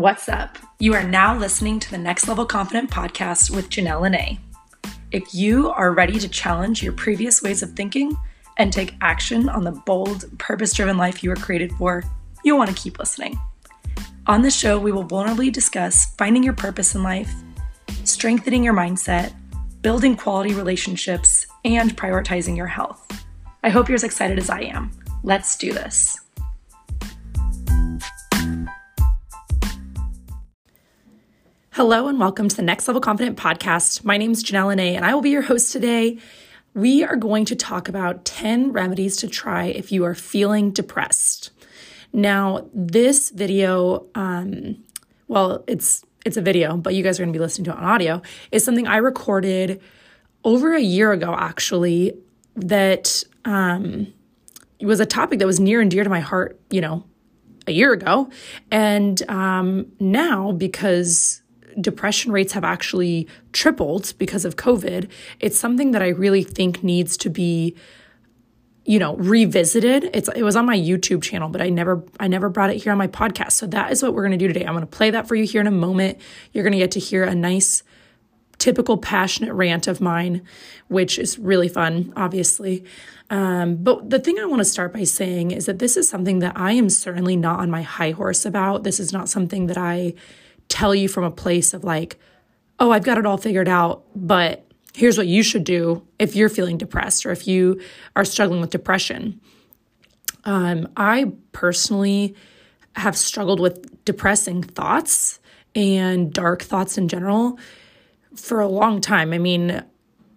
What's up? You are now listening to the Next Level Confident podcast with Janelle Lene. If you are ready to challenge your previous ways of thinking and take action on the bold, purpose driven life you were created for, you'll want to keep listening. On the show, we will vulnerably discuss finding your purpose in life, strengthening your mindset, building quality relationships, and prioritizing your health. I hope you're as excited as I am. Let's do this. Hello, and welcome to the Next Level Confident podcast. My name is Janelle Lene, and I will be your host today. We are going to talk about 10 remedies to try if you are feeling depressed. Now, this video, um, well, it's it's a video, but you guys are going to be listening to it on audio, is something I recorded over a year ago, actually, that um, was a topic that was near and dear to my heart, you know, a year ago. And um, now, because depression rates have actually tripled because of COVID, it's something that I really think needs to be you know revisited. It's it was on my youtube channel but i never i never brought it here on my podcast. So that is what we're going to do today. I'm going to play that for you here in a moment. You're going to get to hear a nice typical passionate rant of mine which is really fun obviously. Um, but the thing i want to start by saying is that this is something that i am certainly not on my high horse about. This is not something that i tell you from a place of like, oh, I've got it all figured out, but here's what you should do if you're feeling depressed or if you are struggling with depression. Um, I personally have struggled with depressing thoughts and dark thoughts in general for a long time. I mean,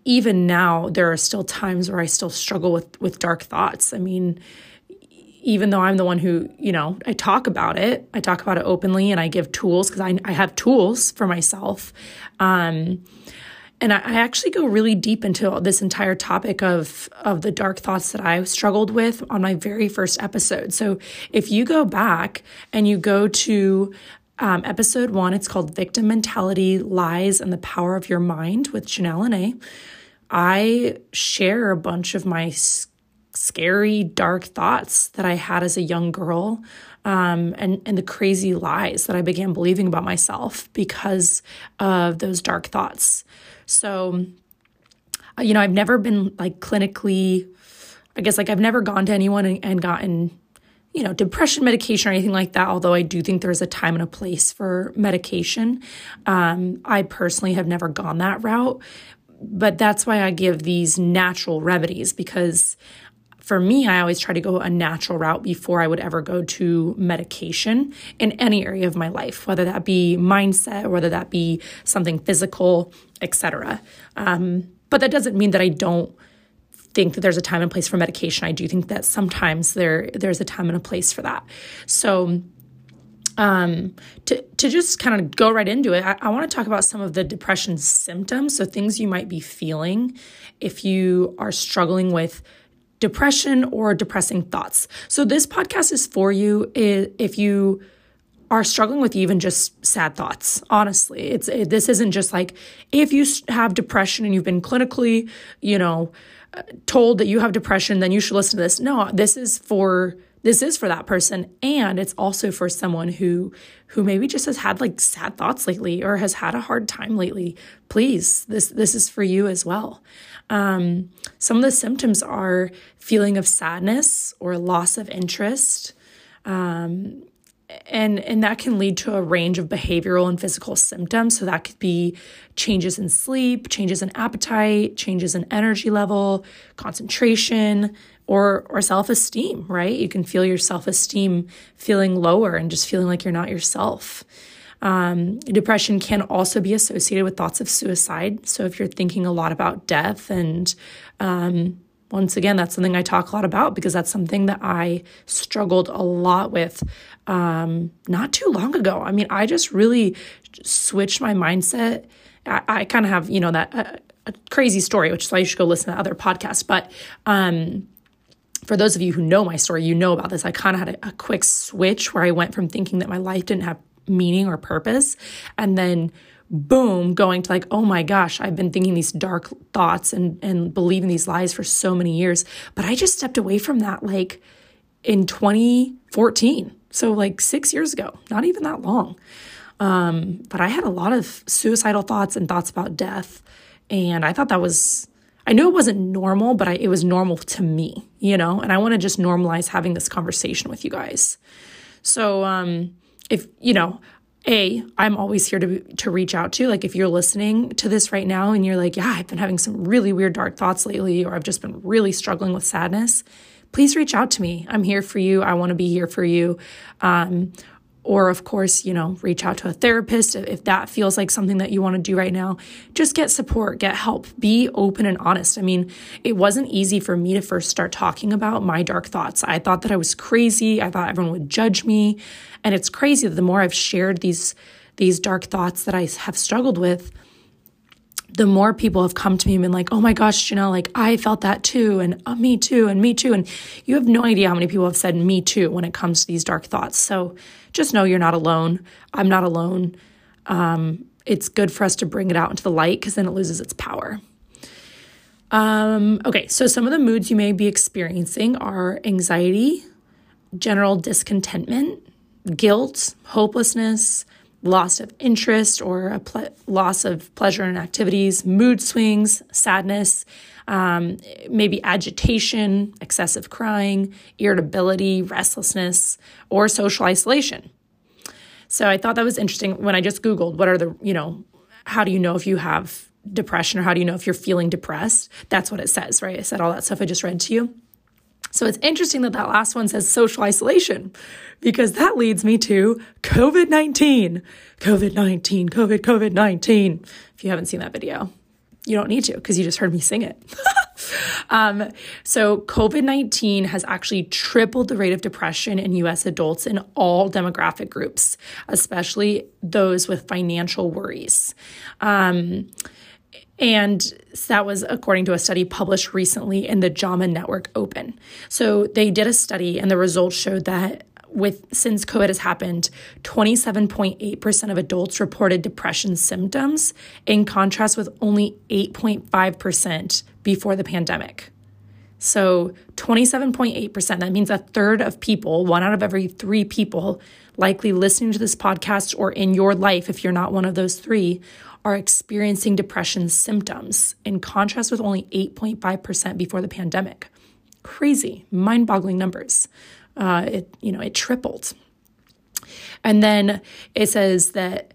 even now, there are still times where I still struggle with with dark thoughts. I mean, even though I'm the one who, you know, I talk about it, I talk about it openly and I give tools because I, I have tools for myself. Um, and I, I actually go really deep into this entire topic of, of the dark thoughts that I struggled with on my very first episode. So if you go back and you go to um, episode one, it's called Victim Mentality Lies and the Power of Your Mind with Janelle Lene. I share a bunch of my scary, dark thoughts that I had as a young girl, um, and and the crazy lies that I began believing about myself because of those dark thoughts. So, you know, I've never been like clinically, I guess, like I've never gone to anyone and, and gotten you know, depression medication or anything like that, although I do think there's a time and a place for medication. Um, I personally have never gone that route, but that's why I give these natural remedies because for me, I always try to go a natural route before I would ever go to medication in any area of my life, whether that be mindset, whether that be something physical, etc. Um, but that doesn't mean that I don't think that there's a time and place for medication. I do think that sometimes there there's a time and a place for that. So um, to, to just kind of go right into it, I, I want to talk about some of the depression symptoms. So, things you might be feeling if you are struggling with depression or depressing thoughts. So this podcast is for you if you are struggling with even just sad thoughts. Honestly, it's it, this isn't just like if you have depression and you've been clinically, you know, uh, told that you have depression, then you should listen to this. No, this is for this is for that person and it's also for someone who who maybe just has had like sad thoughts lately or has had a hard time lately please this this is for you as well um, some of the symptoms are feeling of sadness or loss of interest. Um, and and that can lead to a range of behavioral and physical symptoms. So that could be changes in sleep changes in appetite changes in energy level concentration or or self-esteem right? You can feel your self-esteem feeling lower and just feeling like you're not yourself um, depression can also be associated with thoughts of suicide. So if you're thinking a lot about death and um, once again that's something i talk a lot about because that's something that i struggled a lot with um, not too long ago. I mean i just really switched my mindset. I, I kind of have you know that uh, a crazy story which is why you should go listen to other podcasts. But um, for those of you who know my story, you know about this. I kind of had a, a, quick switch where I went from thinking that my life didn't have meaning or purpose, and then boom, going to like, oh my gosh, I've been thinking these dark thoughts and and believing these lies for so many years. But I just stepped away from that like in 2014. So, like six years ago, not even that long. Um, but I had a lot of suicidal thoughts and thoughts about death. And I thought that was, I knew it wasn't normal, but I, it was normal to me, you know? And I want to just normalize having this conversation with you guys. So, um, if, you know, a i'm always here to to reach out to like if you're listening to this right now and you're like yeah i've been having some really weird dark thoughts lately or i've just been really struggling with sadness please reach out to me. I'm here for you. I want to be here for you. Um, or of course you know reach out to a therapist if that feels like something that you want to do right now. Just get support get help be open and honest. I mean it wasn't easy for me to first start talking about my dark thoughts. I thought that i was crazy. I thought everyone would judge me. And it's crazy that the more I've shared these these dark thoughts that I have struggled with, the more people have come to me and been like, oh my gosh, Janelle, like I felt that too, and uh, me too, and me too. And you have no idea how many people have said me too when it comes to these dark thoughts. So just know you're not alone. I'm not alone. Um, it's good for us to bring it out into the light because then it loses its power. Um, okay, so some of the moods you may be experiencing are anxiety, general discontentment, guilt, hopelessness, loss of interest or a ple- loss of pleasure in activities, mood swings, sadness, um, maybe agitation, excessive crying, irritability, restlessness, or social isolation. So I thought that was interesting when I just Googled what are the, you know, how do you know if you have depression or how do you know if you're feeling depressed? That's what it says, right? I said all that stuff I just read to you. So it's interesting that that last one says social isolation because that leads me to COVID 19. COVID 19, COVID, COVID 19. If you haven't seen that video, you don't need to because you just heard me sing it. um, so, COVID 19 has actually tripled the rate of depression in US adults in all demographic groups, especially those with financial worries. Um, and that was according to a study published recently in the JAMA Network Open. So they did a study, and the results showed that with since COVID has happened, 27.8% of adults reported depression symptoms, in contrast with only 8.5% before the pandemic. So 27.8%, that means a third of people, one out of every three people likely listening to this podcast or in your life, if you're not one of those three, are experiencing depression symptoms, in contrast with only 8.5% before the pandemic. Crazy, mind boggling numbers. Uh, it, you know, it tripled. And then it says that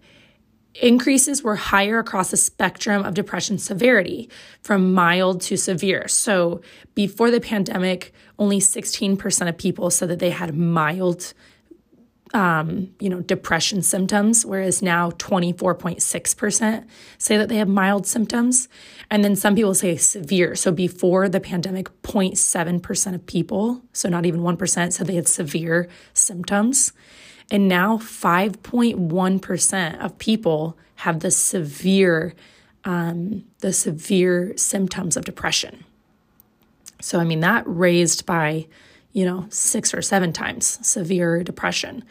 increases were higher across the spectrum of depression severity from mild to severe. So before the pandemic, only 16% of people said that they had mild um, you know, depression symptoms, whereas now 24.6% say that they have mild symptoms. And then some people say severe. So before the pandemic, 0.7% of people, so not even 1%, said they had severe symptoms. And now 5.1% of people have the severe, um, the severe symptoms of depression. So, I mean, that raised by you know, six or seven times severe depression.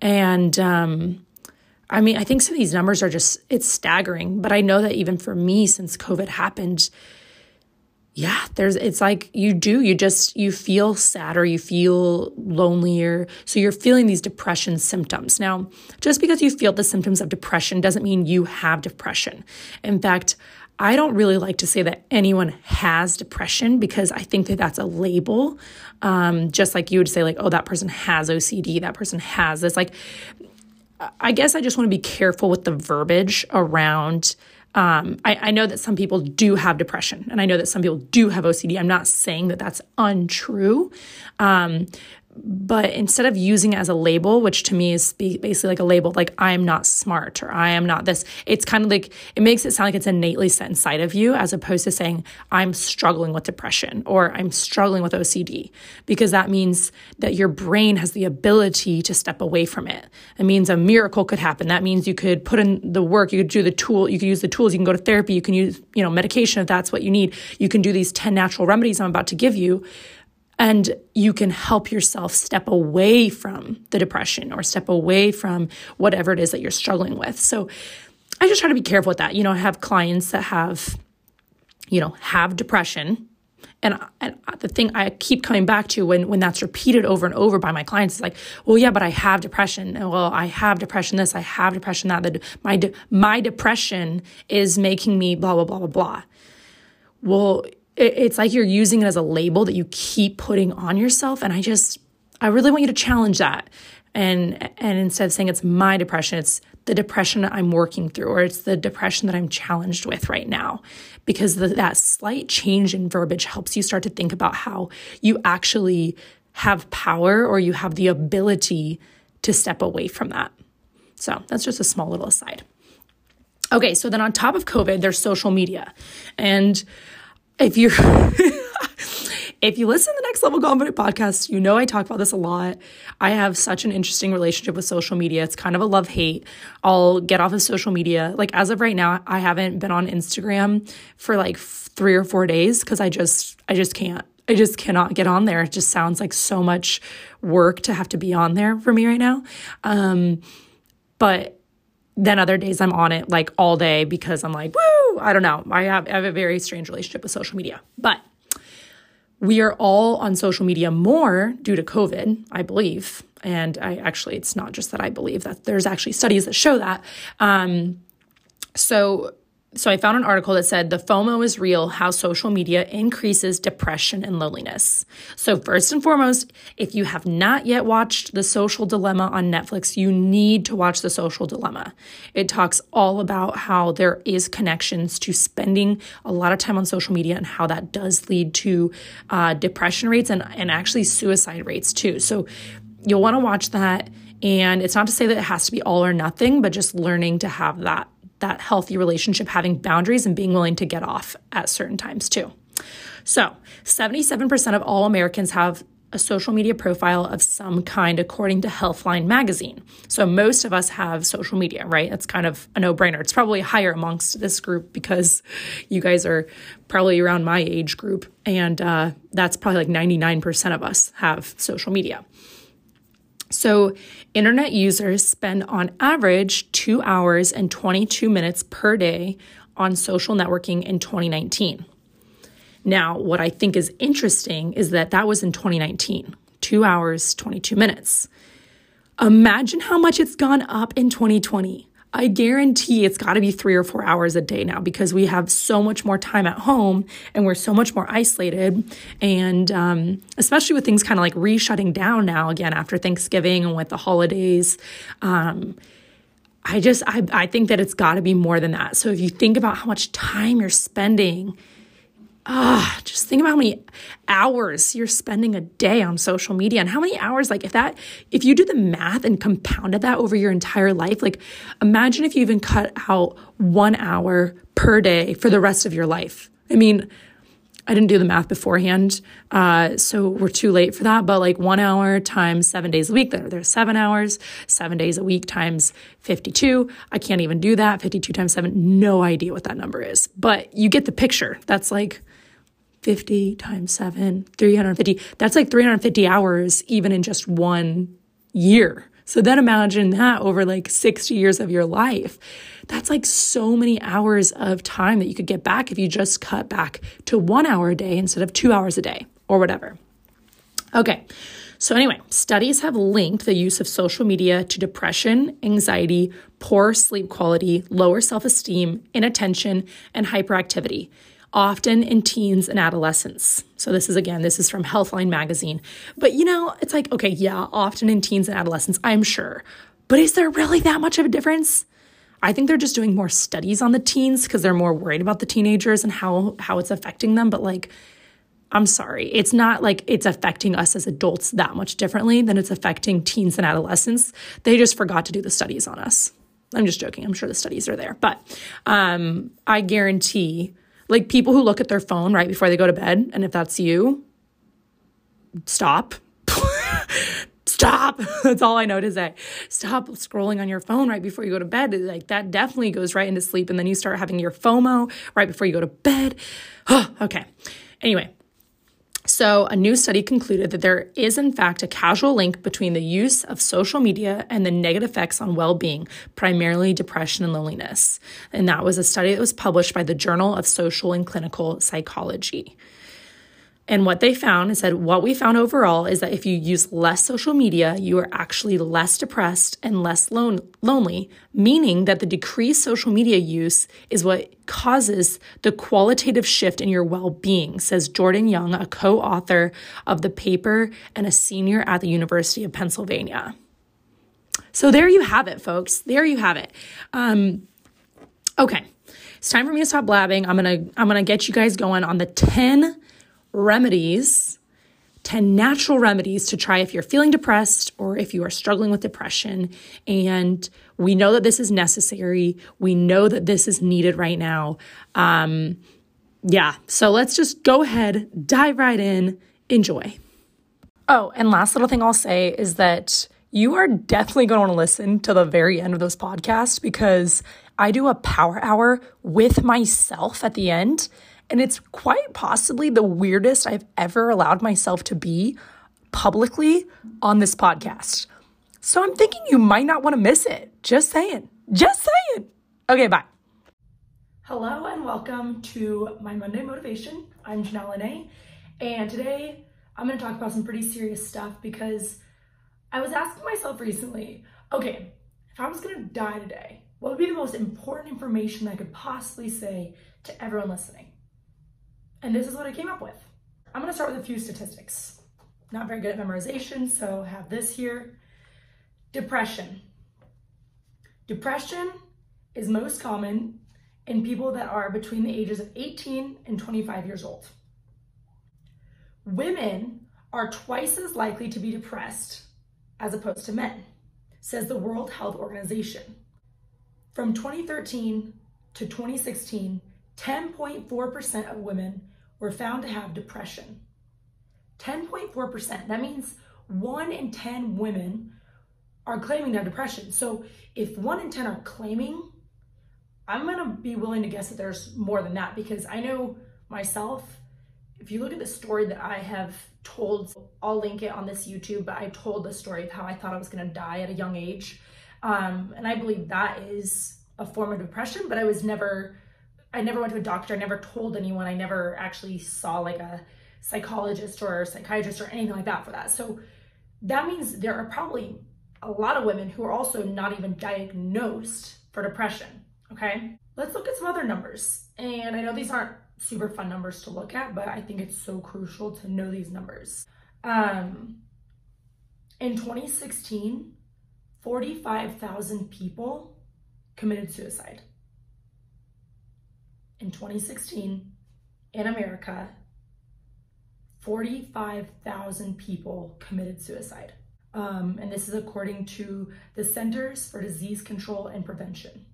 And um, I mean, I think some of these numbers are just, it's staggering. But I know that even for me, since COVID happened, yeah, there's, it's like you do, you just, you feel sadder, you feel lonelier. So you're feeling these depression symptoms. Now, just because you feel the symptoms of depression doesn't mean you have depression. In fact, I don't really like to say that anyone has depression because I think that that's a label. Um, just like you would say, like, oh, that person has OCD, that person has this. Like, I guess I just want to be careful with the verbiage around. Um, I, I know that some people do have depression, and I know that some people do have OCD. I'm not saying that that's untrue. Um, but instead of using it as a label, which to me is basically like a label, like I'm not smart or I am not this, it's kind of like it makes it sound like it's innately set inside of you as opposed to saying I'm struggling with depression or I'm struggling with OCD, because that means that your brain has the ability to step away from it. It means a miracle could happen. That means you could put in the work, you could do the tool, you could use the tools, you can go to therapy, you can use, you know, medication if that's what you need. You can do these 10 natural remedies I'm about to give you and you can help yourself step away from the depression or step away from whatever it is that you're struggling with. So I just try to be careful with that. You know, I have clients that have, you know, have depression. And, and the thing I keep coming back to when when that's repeated over and over by my clients is like, well, yeah, but I have depression. And, well, I have depression. This, I have depression. That. That my de- my depression is making me blah blah blah blah blah. Well, it's like you're using it as a label that you keep putting on yourself, and I just I really want you to challenge that. And and instead of saying it's my depression, it's the depression I'm working through, or it's the depression that I'm challenged with right now. Because the, that slight change in verbiage helps you start to think about how you actually have power or you have the ability to step away from that. So that's just a small little aside. Okay, so then on top of COVID, there's social media. And if you're If you listen to the Next Level Confident podcast, you know I talk about this a lot. I have such an interesting relationship with social media. It's kind of a love hate. I'll get off of social media. Like as of right now, I haven't been on Instagram for like three or four days because I just I just can't. I just cannot get on there. It just sounds like so much work to have to be on there for me right now. Um, but then other days I'm on it like all day because I'm like, woo, I don't know. I have, I have a very strange relationship with social media. But we are all on social media more due to COVID, I believe. And I actually, it's not just that I believe that there's actually studies that show that. Um, so so I found an article that said the FOMO is real, how social media increases depression and loneliness. So first and foremost, if you have not yet watched The Social Dilemma on Netflix, you need to watch The Social Dilemma. It talks all about how there is connections to spending a lot of time on social media and how that does lead to uh, depression rates and, and actually suicide rates too. So you'll want to watch that. And it's not to say that it has to be all or nothing, but just learning to have that that healthy relationship, having boundaries and being willing to get off at certain times too. So, 77% of all Americans have a social media profile of some kind, according to Healthline magazine. So, most of us have social media, right? It's kind of a no brainer. It's probably higher amongst this group because you guys are probably around my age group, and uh, that's probably like 99% of us have social media. So, internet users spend on average two hours and 22 minutes per day on social networking in 2019. Now, what I think is interesting is that that was in 2019, two hours, 22 minutes. Imagine how much it's gone up in 2020. I guarantee it's got to be three or four hours a day now because we have so much more time at home and we're so much more isolated. And um, especially with things kind of like re shutting down now again after Thanksgiving and with the holidays. Um, I just, I, I think that it's got to be more than that. So if you think about how much time you're spending ah, just think about how many hours you're spending a day on social media and how many hours, like if that, if you do the math and compounded that over your entire life, like imagine if you even cut out one hour per day for the rest of your life. I mean, I didn't do the math beforehand, uh, so we're too late for that. But like one hour times seven days a week, there, there's seven hours. Seven days a week times 52. I can't even do that. 52 times seven, no idea what that number is. But you get the picture. That's like 50 times 7, 350. That's like 350 hours even in just one year. So then imagine that over like 60 years of your life. That's like so many hours of time that you could get back if you just cut back to one hour a day instead of two hours a day or whatever. Okay. So, anyway, studies have linked the use of social media to depression, anxiety, poor sleep quality, lower self esteem, inattention, and hyperactivity often in teens and adolescents. So, this is again, this is from Healthline magazine. But you know, it's like, okay, yeah, often in teens and adolescents, I'm sure. But is there really that much of a difference? I think they're just doing more studies on the teens because they're more worried about the teenagers and how how it's affecting them. But like, I'm sorry, it's not like it's affecting us as adults that much differently than it's affecting teens and adolescents. They just forgot to do the studies on us. I'm just joking. I'm sure the studies are there, but um, I guarantee like people who look at their phone right before they go to bed, and if that's you, stop. stop. That's all I know to say. Stop scrolling on your phone right before you go to bed. Like that definitely goes right into sleep. And then you start having your FOMO right before you go to bed. okay. Anyway, so, a new study concluded that there is, in fact, a causal link between the use of social media and the negative effects on well being, primarily depression and loneliness. And that was a study that was published by the Journal of Social and Clinical Psychology. And what they found is that what we found overall is that if you use less social media, you are actually less depressed and less lone, lonely, meaning that the decreased social media use is what causes the qualitative shift in your well being, says Jordyn Young, a co author of the paper and a senior at the University of Pennsylvania. So there you have it, folks. There you have it. Um, okay, it's time for me to stop blabbing. I'm gonna I'm gonna get you guys going on the ten remedies, 10 natural remedies to try if you're feeling depressed or if you are struggling with depression. And we know that this is necessary. We know that this is needed right now. Um, yeah, so let's just go ahead, dive right in, enjoy. Oh, and last little thing I'll say is that you are definitely going to want to listen to the very end of this podcast because I do a power hour with myself at the end. And it's quite possibly the weirdest I've ever allowed myself to be publicly on this podcast. So I'm thinking you might not want to miss it. Just saying. Just saying. Okay, bye. Hello and welcome to my Monday Motivation. I'm Janelle Lene, and today I'm going to talk about some pretty serious stuff because I was asking myself recently, okay, if I was going to die today, what would be the most important information I could possibly say to everyone listening? And this is what I came up with. I'm gonna start with a few statistics. Not very good at memorization, so have this here. Depression. Depression is most common in people that are between the ages of 18 and 25 years old. Women are twice as likely to be depressed as opposed to men, says the World Health Organization. From 2013 to 2016, 10.4% of women were found to have depression. 10.4%. That means one in 10 women are claiming have depression. So if one in 10 are claiming, I'm going to be willing to guess that there's more than that because I know myself, if you look at the story that I have told, I'll link it on this YouTube, but I told the story of how I thought I was going to die at a young age. Um, and I believe that is a form of depression, but I was never I never went to a doctor. I never told anyone. I never actually saw like a psychologist or a psychiatrist or anything like that for that. So that means there are probably a lot of women who are also not even diagnosed for depression. Okay. Let's look at some other numbers. And I know these aren't super fun numbers to look at, but I think it's so crucial to know these numbers. Um, in 2016, 45,000 people committed suicide in 2016 in America, 45,000 people committed suicide. Um, and this is according to the Centers for Disease Control and Prevention.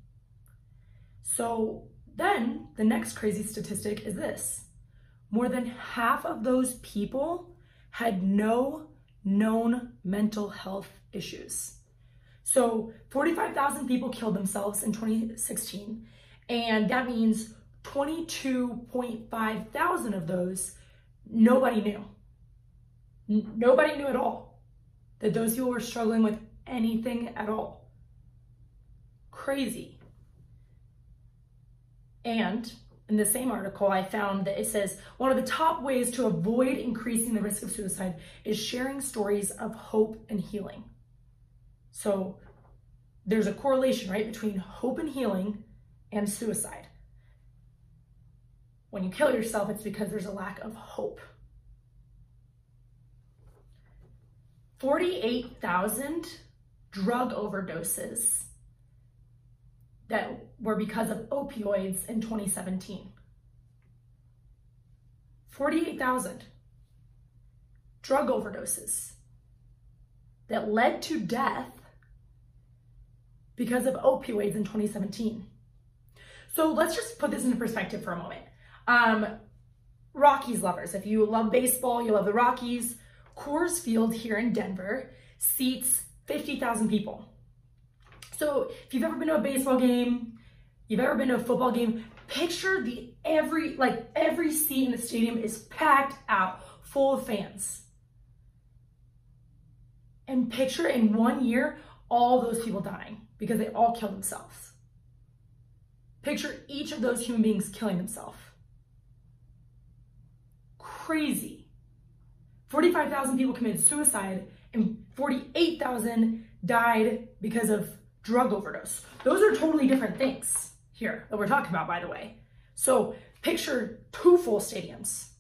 So then the next crazy statistic is this more than half of those people had no known mental health issues. So 45,000 people killed themselves in 2016, and that means 22.5 thousand of those, nobody knew. N- nobody knew at all that those people were struggling with anything at all. Crazy. And in the same article, I found that it says one of the top ways to avoid increasing the risk of suicide is sharing stories of hope and healing. So there's a correlation, right, between hope and healing and suicide when you kill yourself, it's because there's a lack of hope. 48,000 drug overdoses that were because of opioids in 2017. 48,000 drug overdoses that led to death because of opioids in 2017. So let's just put this into perspective for a moment. Um, Rockies lovers, if you love baseball, you love the Rockies, Coors Field here in Denver seats 50,000 people. So if you've ever been to a baseball game, you've ever been to a football game, picture the every, like every seat in the stadium is packed out, full of fans. And picture in one year, all those people dying because they all killed themselves. Picture each of those human beings killing themselves crazy. 45,000 people committed suicide and 48,000 died because of drug overdose. Those are totally different things here that we're talking about, by the way. So picture two full stadiums.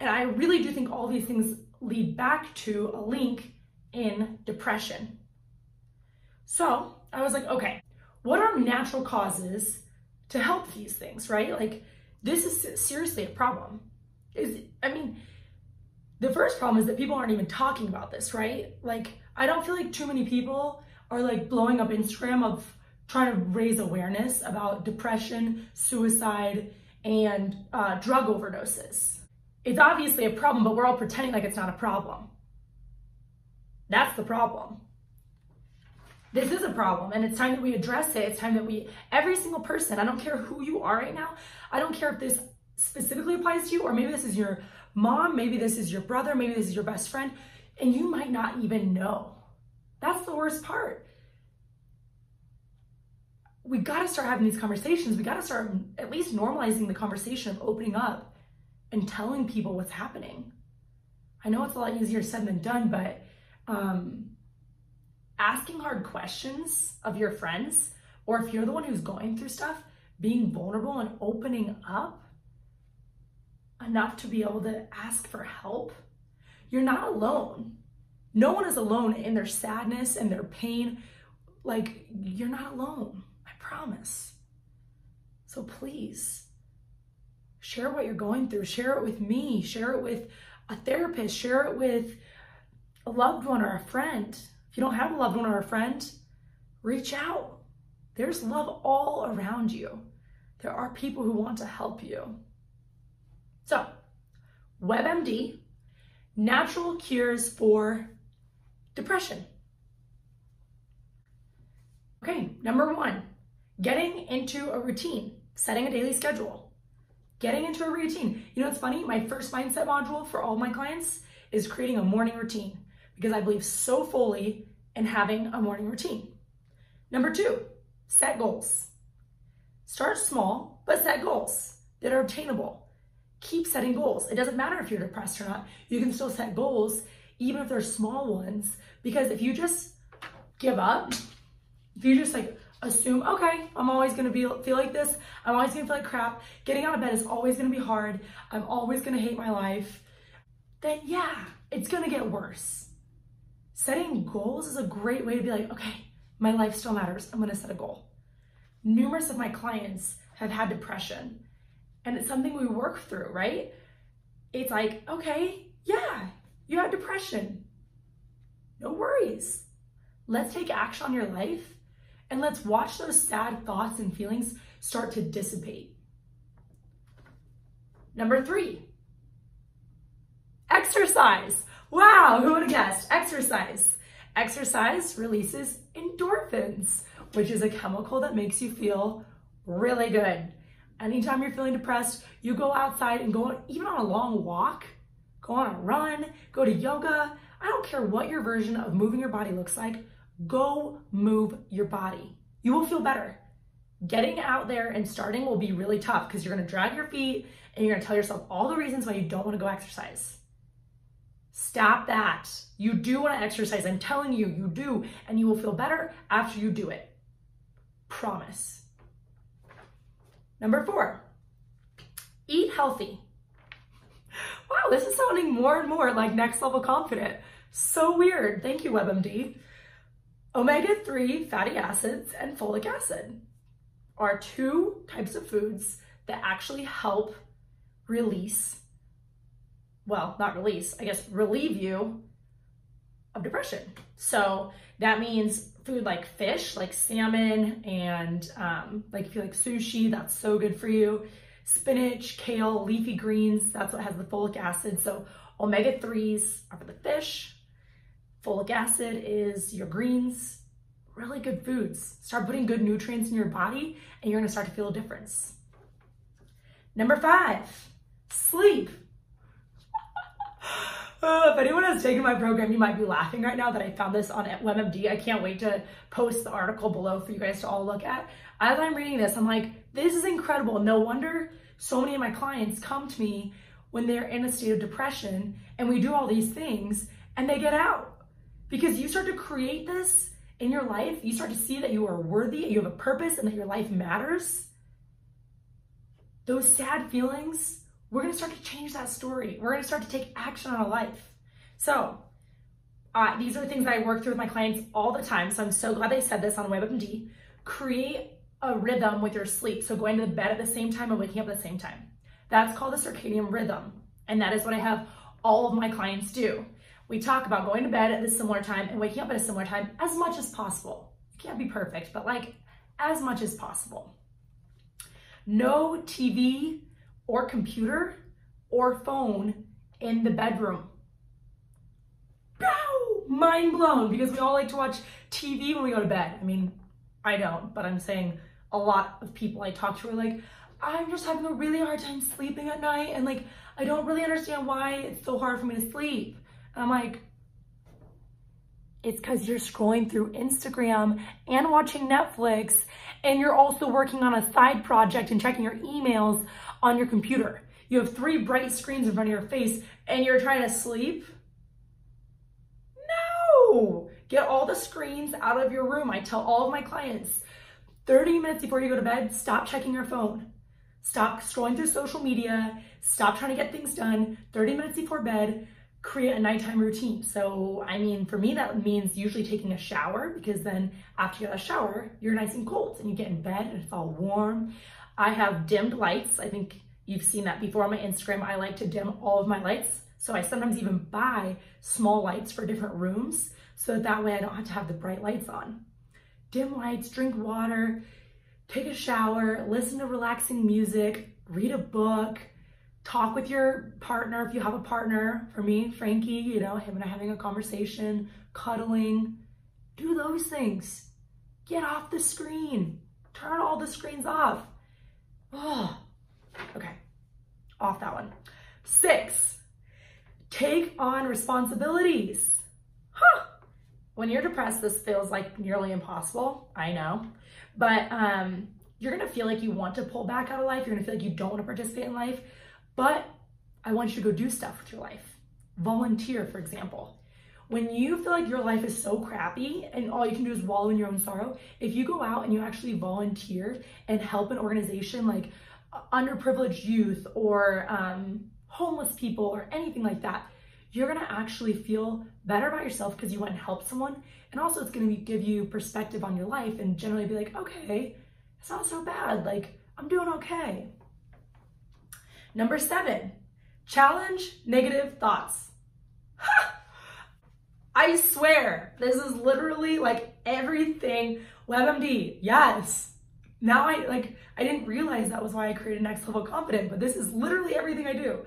And I really do think all these things lead back to a link in depression. So I was like, okay, what are natural causes to help these things, right? Like, this is seriously a problem. Is I mean, the first problem is that people aren't even talking about this, right? Like, I don't feel like too many people are like blowing up Instagram of trying to raise awareness about depression, suicide, and uh, drug overdoses. It's obviously a problem, but we're all pretending like it's not a problem. That's the problem. This is a problem, and it's time that we address it. It's time that we, every single person, I don't care who you are right now, I don't care if this specifically applies to you, or maybe this is your mom, maybe this is your brother, maybe this is your best friend, and you might not even know. That's the worst part. We got to start having these conversations. We got to start at least normalizing the conversation of opening up and telling people what's happening. I know it's a lot easier said than done, but um, asking hard questions of your friends, or if you're the one who's going through stuff, being vulnerable and opening up enough to be able to ask for help, you're not alone. No one is alone in their sadness and their pain. Like, you're not alone, I promise. So please share what you're going through. Share it with me. Share it with a therapist. Share it with a loved one or a friend. If you don't have a loved one or a friend, reach out. There's love all around you. There are people who want to help you. So, WebMD, natural cures for depression. Okay, number one, getting into a routine, setting a daily schedule, getting into a routine. You know, it's funny, my first mindset module for all my clients is creating a morning routine because I believe so fully in having a morning routine. Number two, set goals. Start small, but set goals that are obtainable keep setting goals. It doesn't matter if you're depressed or not. You can still set goals, even if they're small ones, because if you just give up, if you just like assume, okay, I'm always gonna be feel like this, I'm always gonna feel like crap, getting out of bed is always gonna be hard, I'm always gonna hate my life, then yeah, it's gonna get worse. Setting goals is a great way to be like, okay, my life still matters, I'm gonna set a goal. Numerous of my clients have had depression and it's something we work through, right? It's like, okay, yeah, you have depression. No worries. Let's take action on your life and let's watch those sad thoughts and feelings start to dissipate. Number three, exercise. Wow, who would have guessed? Exercise. Exercise releases endorphins, which is a chemical that makes you feel really good. Anytime you're feeling depressed, you go outside and go even on a long walk, go on a run, go to yoga. I don't care what your version of moving your body looks like, go move your body. You will feel better. Getting out there and starting will be really tough because you're gonna drag your feet and you're gonna tell yourself all the reasons why you don't wanna go exercise. Stop that. You do wanna exercise. I'm telling you, you do, and you will feel better after you do it. Promise. Number four, eat healthy. Wow, this is sounding more and more like next level confident. So weird. Thank you, WebMD. Omega 3 fatty acids and folic acid are two types of foods that actually help release, well, not release, I guess relieve you of depression. So that means food like fish, like salmon, and um, like if you like sushi, that's so good for you. Spinach, kale, leafy greens, that's what has the folic acid. So omega-3s are for the fish. Folic acid is your greens. Really good foods. Start putting good nutrients in your body and you're gonna start to feel a difference. Number five, sleep. Uh, if anyone has taken my program, you might be laughing right now that I found this on WebMD. I can't wait to post the article below for you guys to all look at. As I'm reading this, I'm like, this is incredible. No wonder so many of my clients come to me when they're in a state of depression and we do all these things and they get out. Because you start to create this in your life, you start to see that you are worthy, you have a purpose, and that your life matters. Those sad feelings, we're gonna start to change that story. We're gonna start to take action on our life. So, uh, these are things that I work through with my clients all the time. So I'm so glad they said this on WebMD. Create a rhythm with your sleep. So going to bed at the same time and waking up at the same time. That's called a circadian rhythm. And that is what I have all of my clients do. We talk about going to bed at a similar time and waking up at a similar time as much as possible. You can't be perfect, but like as much as possible. No TV or computer or phone in the bedroom. Bow! Mind blown because we all like to watch TV when we go to bed. I mean, I don't, but I'm saying a lot of people I talk to are like, I'm just having a really hard time sleeping at night and like I don't really understand why it's so hard for me to sleep. And I'm like, it's because you're scrolling through Instagram and watching Netflix and you're also working on a side project and checking your emails on your computer. You have three bright screens in front of your face and you're trying to sleep. No! Get all the screens out of your room. I tell all of my clients 30 minutes before you go to bed, stop checking your phone. Stop scrolling through social media. Stop trying to get things done. 30 minutes before bed, create a nighttime routine. So, I mean, for me, that means usually taking a shower because then after you get a shower, you're nice and cold and you get in bed and it's all warm. I have dimmed lights. I think you've seen that before on my Instagram. I like to dim all of my lights. So I sometimes even buy small lights for different rooms so that, that way I don't have to have the bright lights on. Dim lights, drink water, take a shower, listen to relaxing music, read a book, talk with your partner if you have a partner. For me, Frankie, you know, him and I having a conversation, cuddling. Do those things. Get off the screen. Turn all the screens off. Oh, okay. Off that one. Six, take on responsibilities. Huh. When you're depressed, this feels like nearly impossible. I know. But um, you're gonna feel like you want to pull back out of life. You're gonna feel like you don't wanna participate in life. But I want you to go do stuff with your life. Volunteer, for example. When you feel like your life is so crappy and all you can do is wallow in your own sorrow, if you go out and you actually volunteer and help an organization like underprivileged youth or um, homeless people or anything like that, you're gonna actually feel better about yourself because you went and helped someone. And also, it's gonna give you perspective on your life and generally be like, okay, it's not so bad. Like, I'm doing okay. Number seven, challenge negative thoughts. I swear, this is literally like everything WebMD. Yes. Now I like, I didn't realize that was why I created Next Level Confident, but this is literally everything I do.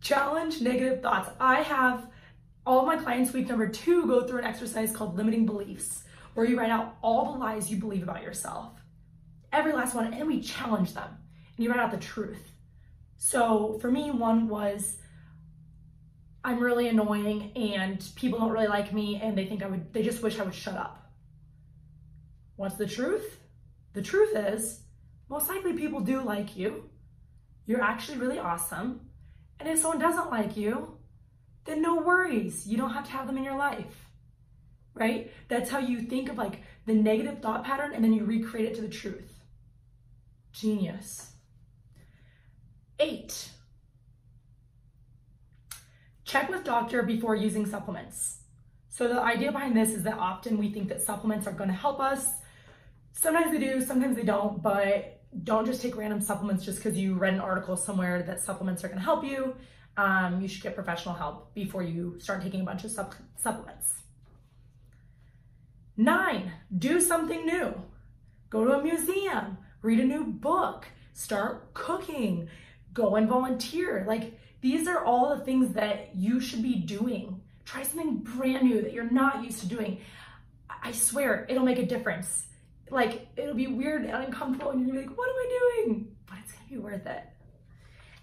Challenge negative thoughts. I have all my clients week number two go through an exercise called limiting beliefs, where you write out all the lies you believe about yourself. Every last one, and we challenge them. And you write out the truth. So for me, one was I'm really annoying and people don't really like me and they think I would, they just wish I would shut up. What's the truth? The truth is, most likely people do like you. You're actually really awesome. And if someone doesn't like you, then no worries. You don't have to have them in your life, right? That's how you think of like the negative thought pattern and then you recreate it to the truth. Genius. Eight, check with doctor before using supplements. So the idea behind this is that often we think that supplements are gonna help us. Sometimes they do, sometimes they don't, but don't just take random supplements just because you read an article somewhere that supplements are gonna help you. Um, you should get professional help before you start taking a bunch of sup supplements. Nine, do something new. Go to a museum, read a new book, start cooking, go and volunteer. Like these are all the things that you should be doing. Try something brand new that you're not used to doing. I swear it'll make a difference. Like it'll be weird and uncomfortable and you're gonna be like, what am I doing? But it's gonna be worth it.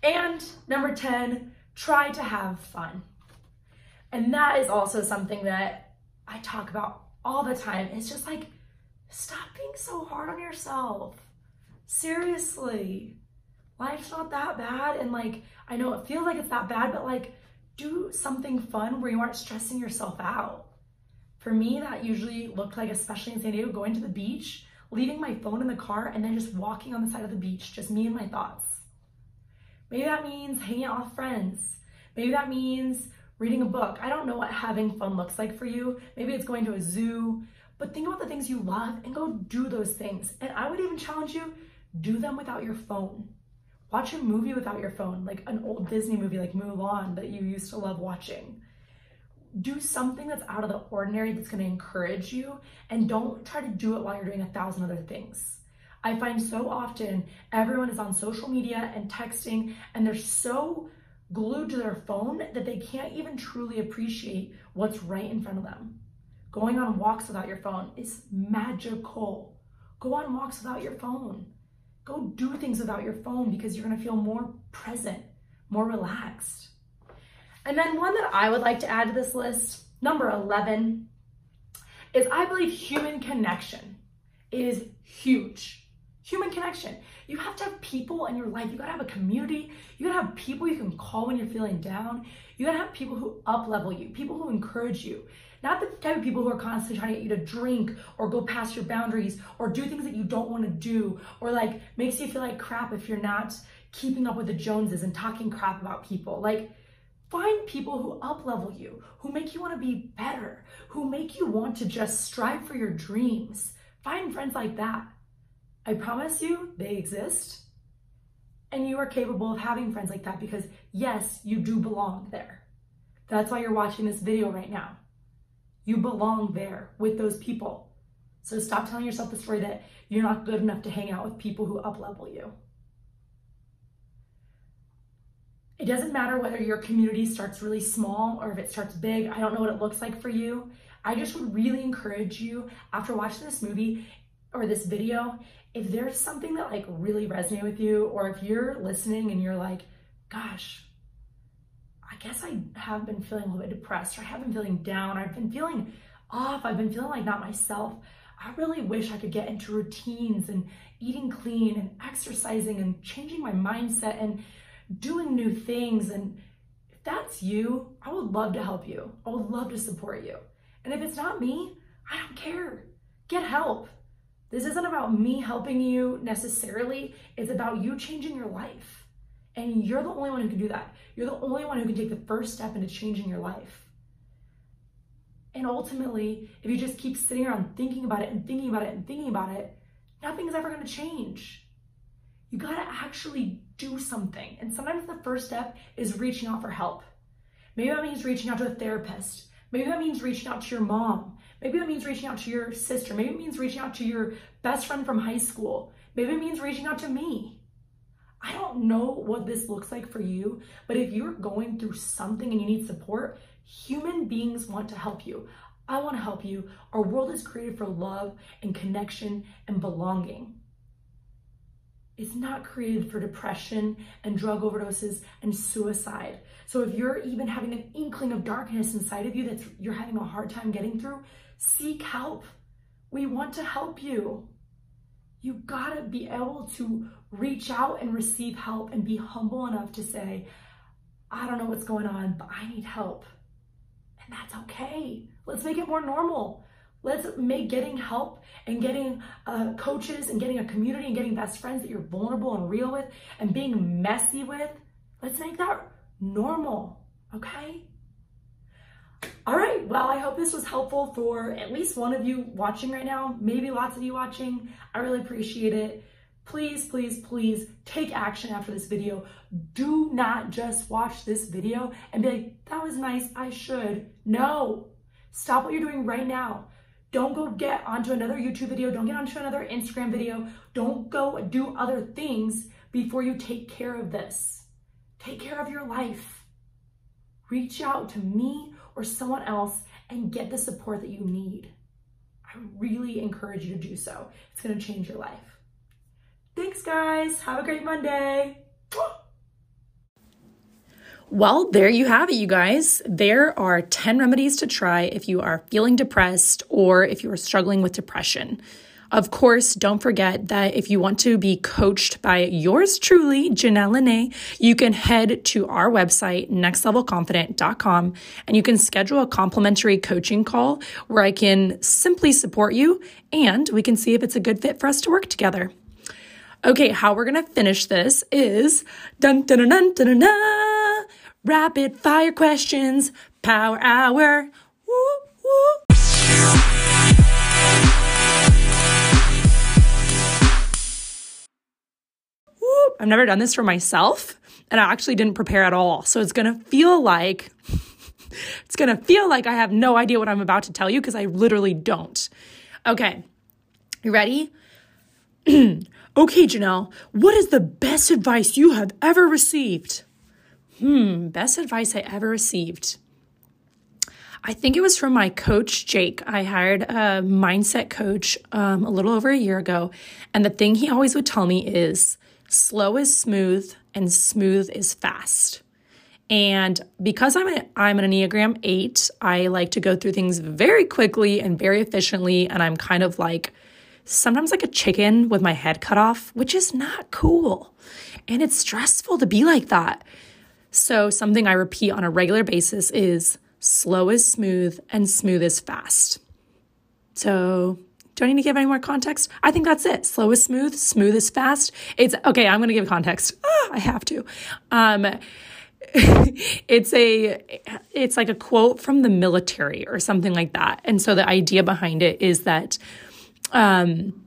And number 10, try to have fun. And that is also something that I talk about all the time. It's just like, stop being so hard on yourself. Seriously. Life's not that bad. And like, I know it feels like it's that bad, but like, do something fun where you aren't stressing yourself out. For me, that usually looked like, especially in San Diego, going to the beach, leaving my phone in the car, and then just walking on the side of the beach, just me and my thoughts. Maybe that means hanging out with friends. Maybe that means reading a book. I don't know what having fun looks like for you. Maybe it's going to a zoo, but think about the things you love and go do those things. And I would even challenge you, do them without your phone. Watch a movie without your phone, like an old Disney movie like Mulan that you used to love watching. Do something that's out of the ordinary that's gonna encourage you and don't try to do it while you're doing a thousand other things. I find so often everyone is on social media and texting and they're so glued to their phone that they can't even truly appreciate what's right in front of them. Going on walks without your phone is magical. Go on walks without your phone. Go do things without your phone because you're gonna feel more present, more relaxed. And then one that I would like to add to this list, number 11, is I believe human connection is huge. Human connection. You have to have people in your life. You gotta have a community. You gotta have people you can call when you're feeling down. You gotta have people who up level you, people who encourage you. Not the type of people who are constantly trying to get you to drink or go past your boundaries or do things that you don't want to do or like makes you feel like crap if you're not keeping up with the Joneses and talking crap about people. Like find people who up level you, who make you want to be better, who make you want to just strive for your dreams. Find friends like that. I promise you they exist. And you are capable of having friends like that because yes, you do belong there. That's why you're watching this video right now. You belong there with those people. So stop telling yourself the story that you're not good enough to hang out with people who uplevel you. It doesn't matter whether your community starts really small or if it starts big. I don't know what it looks like for you. I just would really encourage you after watching this movie or this video, if there's something that like really resonated with you, or if you're listening and you're like, gosh, guess I have been feeling a little bit depressed or I have been feeling down. I've been feeling off. I've been feeling like not myself. I really wish I could get into routines and eating clean and exercising and changing my mindset and doing new things. And if that's you, I would love to help you. I would love to support you. And if it's not me, I don't care. Get help. This isn't about me helping you necessarily. It's about you changing your life. And you're the only one who can do that. You're the only one who can take the first step into changing your life. And ultimately, if you just keep sitting around thinking about it and thinking about it and thinking about it, nothing's ever to change. You got to actually do something. And sometimes the first step is reaching out for help. Maybe that means reaching out to a therapist. Maybe that means reaching out to your mom. Maybe that means reaching out to your sister. Maybe it means reaching out to your best friend from high school. Maybe it means reaching out to me. I don't know what this looks like for you, but if you're going through something and you need support, human beings want to help you. I want to help you. Our world is created for love and connection and belonging. It's not created for depression and drug overdoses and suicide. So if you're even having an inkling of darkness inside of you that you're having a hard time getting through, seek help. We want to help you. You gotta be able to reach out and receive help and be humble enough to say, I don't know what's going on, but I need help. And that's okay. Let's make it more normal. Let's make getting help and getting uh, coaches and getting a community and getting best friends that you're vulnerable and real with and being messy with. Let's make that normal, okay? All right, well, I hope this was helpful for at least one of you watching right now, maybe lots of you watching. I really appreciate it. Please, please, please take action after this video. Do not just watch this video and be like, that was nice, I should. No, stop what you're doing right now. Don't go get onto another YouTube video. Don't get onto another Instagram video. Don't go do other things before you take care of this. Take care of your life. Reach out to me or someone else and get the support that you need. I really encourage you to do so. It's going to change your life. Thanks, guys. Have a great Monday. Well, there you have it, you guys. There are 10 remedies to try if you are feeling depressed or if you are struggling with depression. Of course, don't forget that if you want to be coached by yours truly, Janelle Lene, you can head to our website, nextlevelconfident.com, and you can schedule a complimentary coaching call where I can simply support you and we can see if it's a good fit for us to work together. Okay, how we're gonna finish this is dun dun dun dun dun, rapid fire questions, power hour. Woo, woo. I've never done this for myself and I actually didn't prepare at all. So it's going to feel like it's going to feel like I have no idea what I'm about to tell you because I literally don't. Okay. You ready? okay, Janelle, what is the best advice you have ever received? Hmm, best advice I ever received. I think it was from my coach, Jake. I hired a mindset coach um, a little over a year ago. And the thing he always would tell me is slow is smooth and smooth is fast. And because I'm an, I'm an Enneagram 8, I like to go through things very quickly and very efficiently. And I'm kind of like sometimes like a chicken with my head cut off, which is not cool. And it's stressful to be like that. So, something I repeat on a regular basis is slow is smooth and smooth is fast. So, do I need to give any more context? I think that's it. Slow is smooth, smooth is fast. It's okay. I'm going to give context. Ah, I have to. Um, it's a it's like a quote from the military or something like that. And so the idea behind it is that um,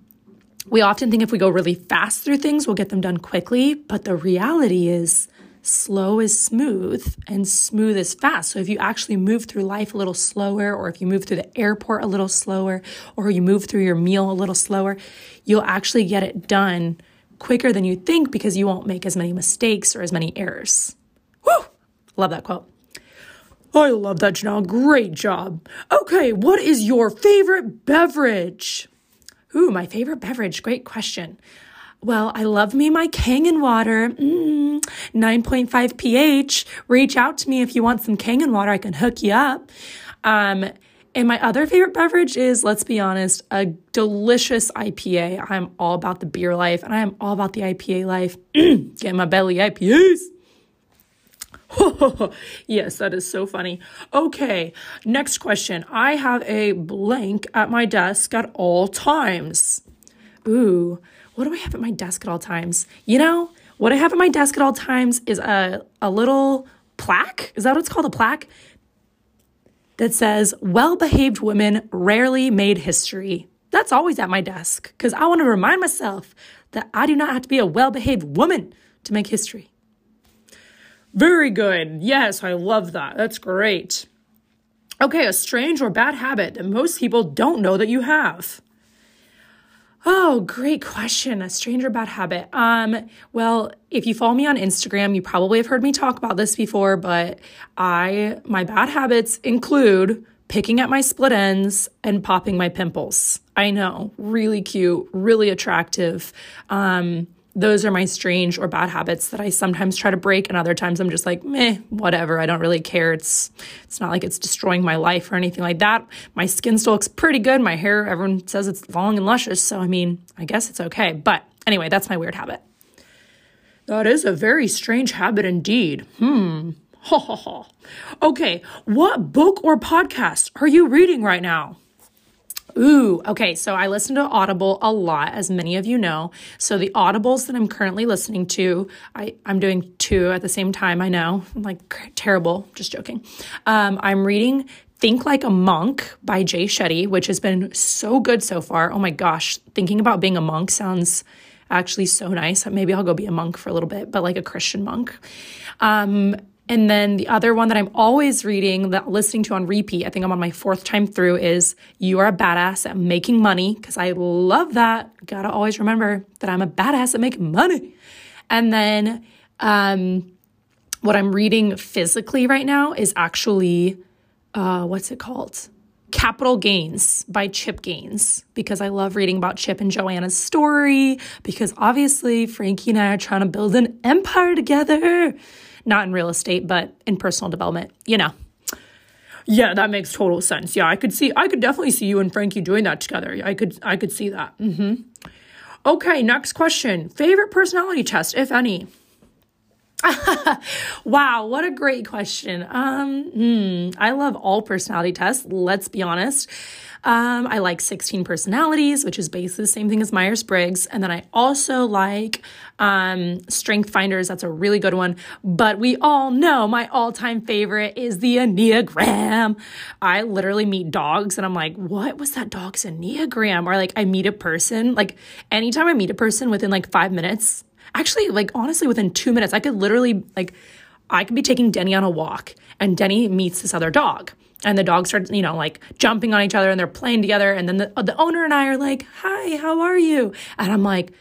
we often think if we go really fast through things, we'll get them done quickly. But the reality is slow is smooth and smooth is fast. So if you actually move through life a little slower, or if you move through the airport a little slower, or you move through your meal a little slower, you'll actually get it done quicker than you think because you won't make as many mistakes or as many errors. Whew! Love that quote. I love that, Janelle. Great job. Okay, what is your favorite beverage? Ooh, my favorite beverage. Great question. Well, I love me my Kangen water. Mm, 9.5 pH. Reach out to me if you want some Kangen water. I can hook you up. Um, and my other favorite beverage is, let's be honest, a delicious IPA. I'm all about the beer life and I am all about the IPA life. Get my belly IPAs. yes, that is so funny. Okay, next question. I have a blank at my desk at all times. Ooh, what do I have at my desk at all times? You know, what I have at my desk at all times is a, a little plaque. Is that what it's called? A plaque that says, Well behaved women rarely made history. That's always at my desk because I want to remind myself that I do not have to be a well behaved woman to make history. Very good. Yes, I love that. That's great. Okay, a strange or bad habit that most people don't know that you have. Oh, great question. A stranger bad habit. Um, well, if you follow me on Instagram, you probably have heard me talk about this before, but I my bad habits include picking at my split ends and popping my pimples. I know, really cute, really attractive. Um, those are my strange or bad habits that I sometimes try to break, and other times I'm just like, meh, whatever. I don't really care. It's it's not like it's destroying my life or anything like that. My skin still looks pretty good. My hair, everyone says it's long and luscious, so I mean, I guess it's okay. But anyway, that's my weird habit. That is a very strange habit indeed. Hmm. Ha ha ha. Okay, what book or podcast are you reading right now? Ooh, okay. So I listen to Audible a lot, as many of you know. So the Audibles that I'm currently listening to, I, I'm doing two at the same time. I know, I'm like terrible, just joking. Um, I'm reading Think Like a Monk by Jay Shetty, which has been so good so far. Oh my gosh, thinking about being a monk sounds actually so nice. Maybe I'll go be a monk for a little bit, but like a Christian monk. Um, and then the other one that I'm always reading, that listening to on repeat, I think I'm on my fourth time through, is You Are a Badass at Making Money, because I love that. Gotta always remember that I'm a badass at making money. And then um, what I'm reading physically right now is actually, uh, what's it called? Capital Gaines by Chip Gaines because I love reading about Chip and Joanna's story because obviously Frankie and I are trying to build an empire together not in real estate, but in personal development, you know. Yeah, that makes total sense. Yeah, I could see I could definitely see you and Frankie doing that together. I could I could see that. Mm-hmm. Okay, next question. Favorite personality test, if any? wow, what a great question. Um, hmm, I love all personality tests, let's be honest. Um, I like 16 personalities, which is basically the same thing as Myers Briggs. And then I also like um, Strength Finders. That's a really good one. But we all know my all time favorite is the Enneagram. I literally meet dogs and I'm like, what was that dog's Enneagram? Or like, I meet a person, like, anytime I meet a person within like five minutes, actually, like, honestly, within two minutes, I could literally, like, I could be taking Denny on a walk and Denny meets this other dog and the dogs start you know like jumping on each other and they're playing together. And then the, uh, the owner and i are like hi how are you? And i'm like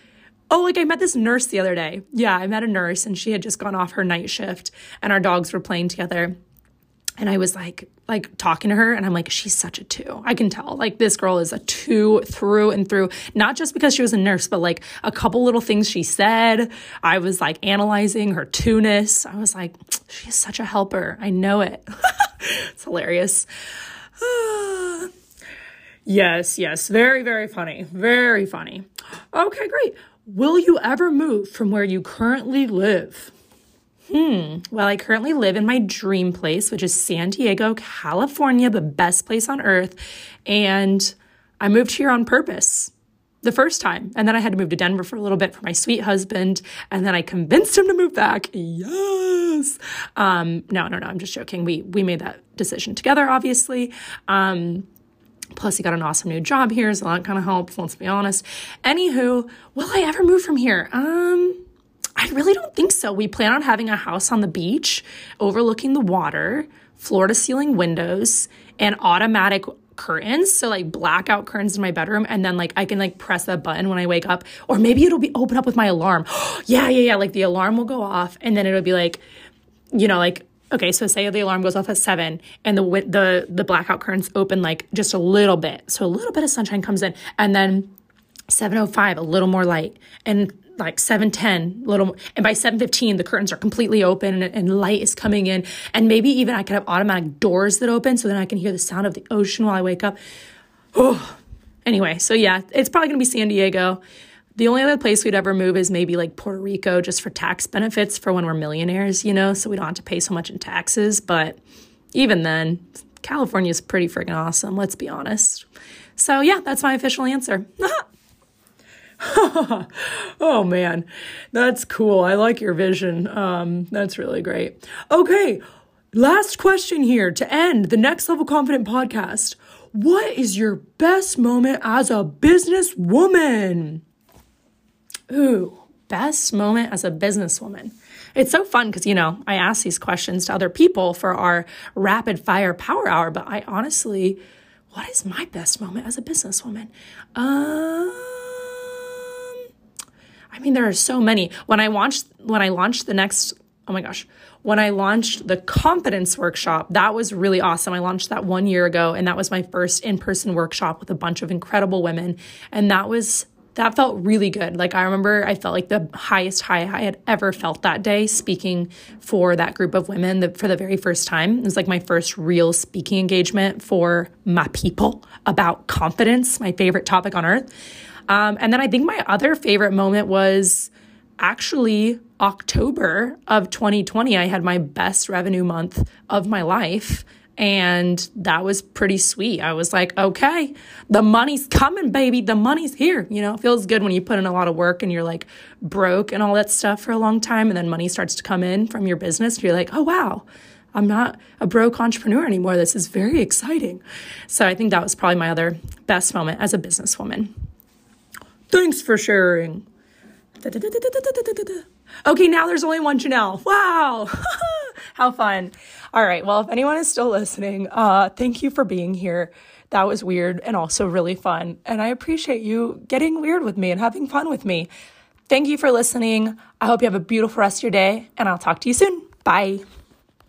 oh like i met this nurse the other day. Yeah i met a nurse and she had just gone off her night shift and our dogs were playing together and I was like, like talking to her, and I'm like, she's such a two. I can tell. Like, this girl is a two through and through. Not just because she was a nurse, but like a couple little things she said. I was like analyzing her two-ness. I was like, she's such a helper. I know it. it's hilarious. yes, yes. Very, very funny. Very funny. Okay, great. Will you ever move from where you currently live? Hmm. Well, I currently live in my dream place, which is San Diego, California, the best place on earth. And I moved here on purpose the first time. And then I had to move to Denver for a little bit for my sweet husband. And then I convinced him to move back. Yes. Um, no, no, no. I'm just joking. We we made that decision together, obviously. Um, plus he got an awesome new job here, so that kind of helps, let's be honest. Anywho, will I ever move from here? Um I really don't think so. We plan on having a house on the beach overlooking the water, floor to ceiling windows, and automatic curtains. So like blackout curtains in my bedroom. And then like I can like press that button when I wake up. Or maybe it'll be open up with my alarm. yeah, yeah, yeah. Like the alarm will go off and then it'll be like, you know, like okay, so say the alarm goes off at seven and the the the blackout curtains open like just a little bit, so a little bit of sunshine comes in, and then seven oh five a little more light, and like 710 little and by 715 the curtains are completely open and, and, light is coming in. And maybe even i could have automatic doors that open so then i can hear the sound of the ocean while i wake up. Oh. Anyway so yeah it's probably going to be san diego. The only other place we'd ever move is maybe like puerto rico just for tax benefits for when we're millionaires you know so we don't have to pay so much in taxes. But even then california is pretty freaking awesome let's be honest. So yeah that's my official answer oh man, that's cool. I like your vision. Um, that's really great. Okay, last question here to end the Next Level Confident podcast. What is your best moment as a businesswoman? Ooh, best moment as a businesswoman. It's so fun because, you know, I ask these questions to other people for our rapid fire power hour, but I honestly, what is my best moment as a businesswoman? Uh, mean, there are so many. When I launched when I launched the next oh my gosh, when I launched the confidence workshop, that was really awesome. I launched that one year ago, and that was my first in-person workshop with a bunch of incredible women. And that was that felt really good. Like I remember I felt like the highest high I had ever felt that day speaking for that group of women the, for the very first time. It was like my first real speaking engagement for my people about confidence, my favorite topic on earth. Um, and then I think my other favorite moment was actually October of 2020. I had my best revenue month of my life. And that was pretty sweet. I was like, okay, the money's coming, baby. The money's here. You know, it feels good when you put in a lot of work and you're like broke and all that stuff for a long time. And then money starts to come in from your business. You're like, oh, wow, I'm not a broke entrepreneur anymore. This is very exciting. So I think that was probably my other best moment as a businesswoman. Thanks for sharing. Okay, now there's only one Janelle. Wow. How fun. All right. Well, if anyone is still listening, uh, thank you for being here. That was weird and also really fun. And I appreciate you getting weird with me and having fun with me. Thank you for listening. I hope you have a beautiful rest of your day, and I'll talk to you soon. Bye.